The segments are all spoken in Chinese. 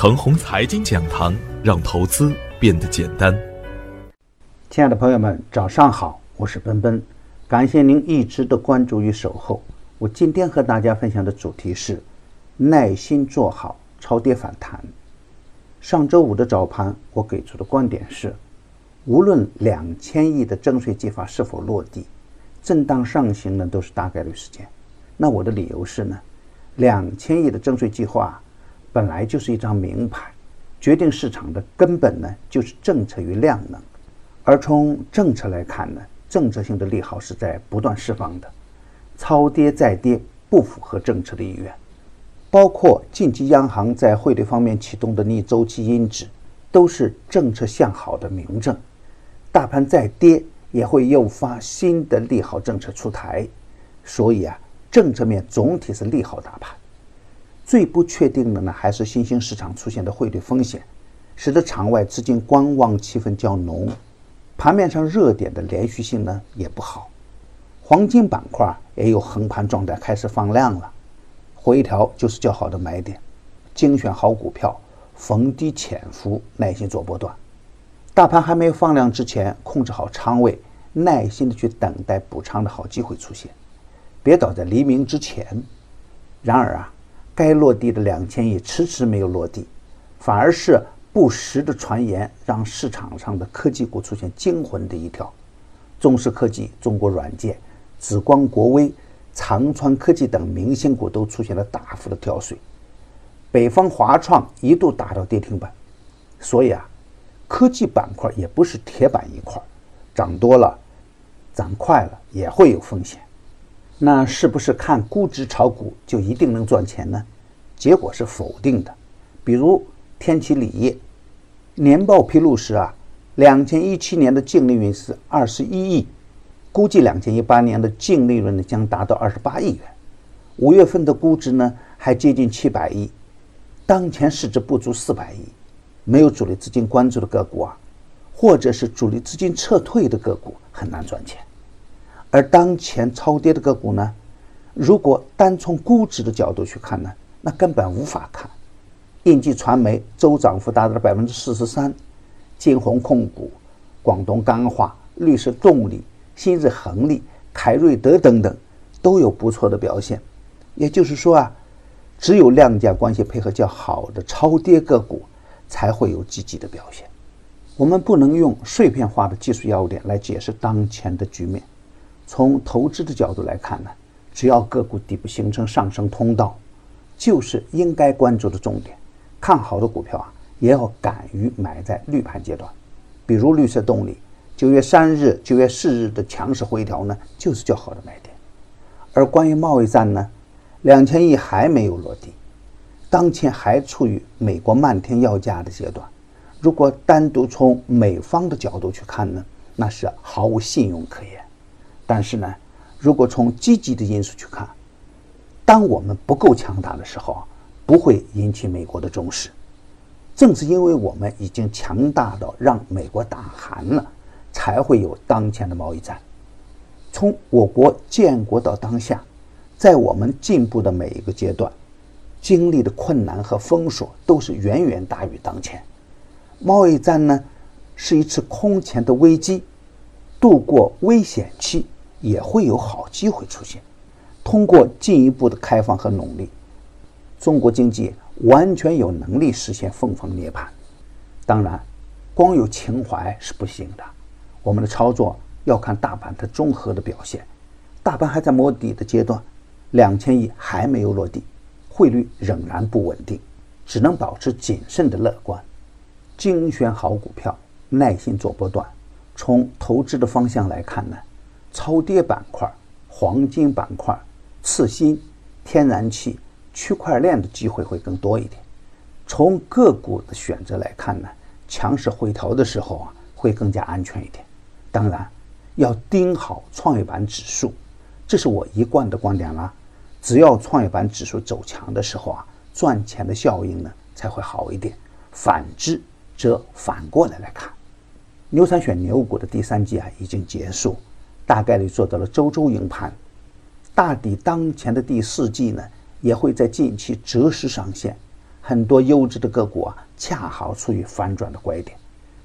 腾宏财经讲堂，让投资变得简单。亲爱的朋友们，早上好，我是奔奔，感谢您一直的关注与守候。我今天和大家分享的主题是耐心做好超跌反弹。上周五的早盘，我给出的观点是，无论两千亿的增税计划是否落地，震荡上行呢都是大概率事件。那我的理由是呢，两千亿的增税计划。本来就是一张名牌，决定市场的根本呢，就是政策与量能。而从政策来看呢，政策性的利好是在不断释放的，超跌再跌不符合政策的意愿。包括近期央行在汇率方面启动的逆周期因子，都是政策向好的明证。大盘再跌也会诱发新的利好政策出台，所以啊，政策面总体是利好大盘。最不确定的呢，还是新兴市场出现的汇率风险，使得场外资金观望气氛较浓，盘面上热点的连续性呢也不好。黄金板块也有横盘状态开始放量了，回调就是较好的买点。精选好股票，逢低潜伏，耐心做波段。大盘还没有放量之前，控制好仓位，耐心的去等待补仓的好机会出现，别倒在黎明之前。然而啊。该落地的两千亿迟迟没有落地，反而是不实的传言让市场上的科技股出现惊魂的一跳。中视科技、中国软件、紫光国威、长川科技等明星股都出现了大幅的跳水，北方华创一度打到跌停板。所以啊，科技板块也不是铁板一块，涨多了、涨快了也会有风险。那是不是看估值炒股就一定能赚钱呢？结果是否定的。比如天齐锂业，年报披露时啊，两千一七年的净利润是二十一亿，估计两千一八年的净利润呢将达到二十八亿元。五月份的估值呢还接近七百亿，当前市值不足四百亿，没有主力资金关注的个股啊，或者是主力资金撤退的个股很难赚钱。而当前超跌的个股呢？如果单从估值的角度去看呢，那根本无法看。印记传媒周涨幅达到了百分之四十三，金鸿控股、广东钢化、绿色动力、新日恒力、凯瑞德等等都有不错的表现。也就是说啊，只有量价关系配合较好的超跌个股才会有积极的表现。我们不能用碎片化的技术要点来解释当前的局面。从投资的角度来看呢，只要个股底部形成上升通道，就是应该关注的重点。看好的股票啊，也要敢于买在绿盘阶段。比如绿色动力，九月三日、九月四日的强势回调呢，就是较好的买点。而关于贸易战呢，两千亿还没有落地，当前还处于美国漫天要价的阶段。如果单独从美方的角度去看呢，那是毫无信用可言。但是呢，如果从积极的因素去看，当我们不够强大的时候，不会引起美国的重视。正是因为我们已经强大到让美国打寒了，才会有当前的贸易战。从我国建国到当下，在我们进步的每一个阶段，经历的困难和封锁都是远远大于当前。贸易战呢，是一次空前的危机，度过危险期。也会有好机会出现。通过进一步的开放和努力，中国经济完全有能力实现凤凰涅槃。当然，光有情怀是不行的。我们的操作要看大盘的综合的表现。大盘还在摸底的阶段，两千亿还没有落地，汇率仍然不稳定，只能保持谨慎的乐观。精选好股票，耐心做波段。从投资的方向来看呢？超跌板块、黄金板块、次新、天然气、区块链的机会会更多一点。从个股的选择来看呢，强势回调的时候啊，会更加安全一点。当然，要盯好创业板指数，这是我一贯的观点啦。只要创业板指数走强的时候啊，赚钱的效应呢才会好一点。反之，则反过来来看，牛散选牛股的第三季啊已经结束。大概率做到了周周赢盘，大抵当前的第四季呢，也会在近期择时上线。很多优质的个股啊，恰好处于反转的拐点。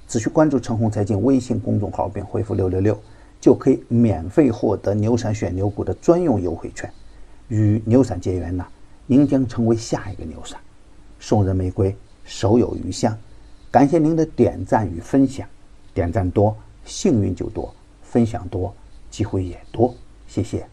只需关注陈红财经微信公众号并回复六六六，就可以免费获得牛散选牛股的专用优惠券。与牛散结缘呢，您将成为下一个牛散。送人玫瑰，手有余香。感谢您的点赞与分享，点赞多幸运就多，分享多机会也多谢谢。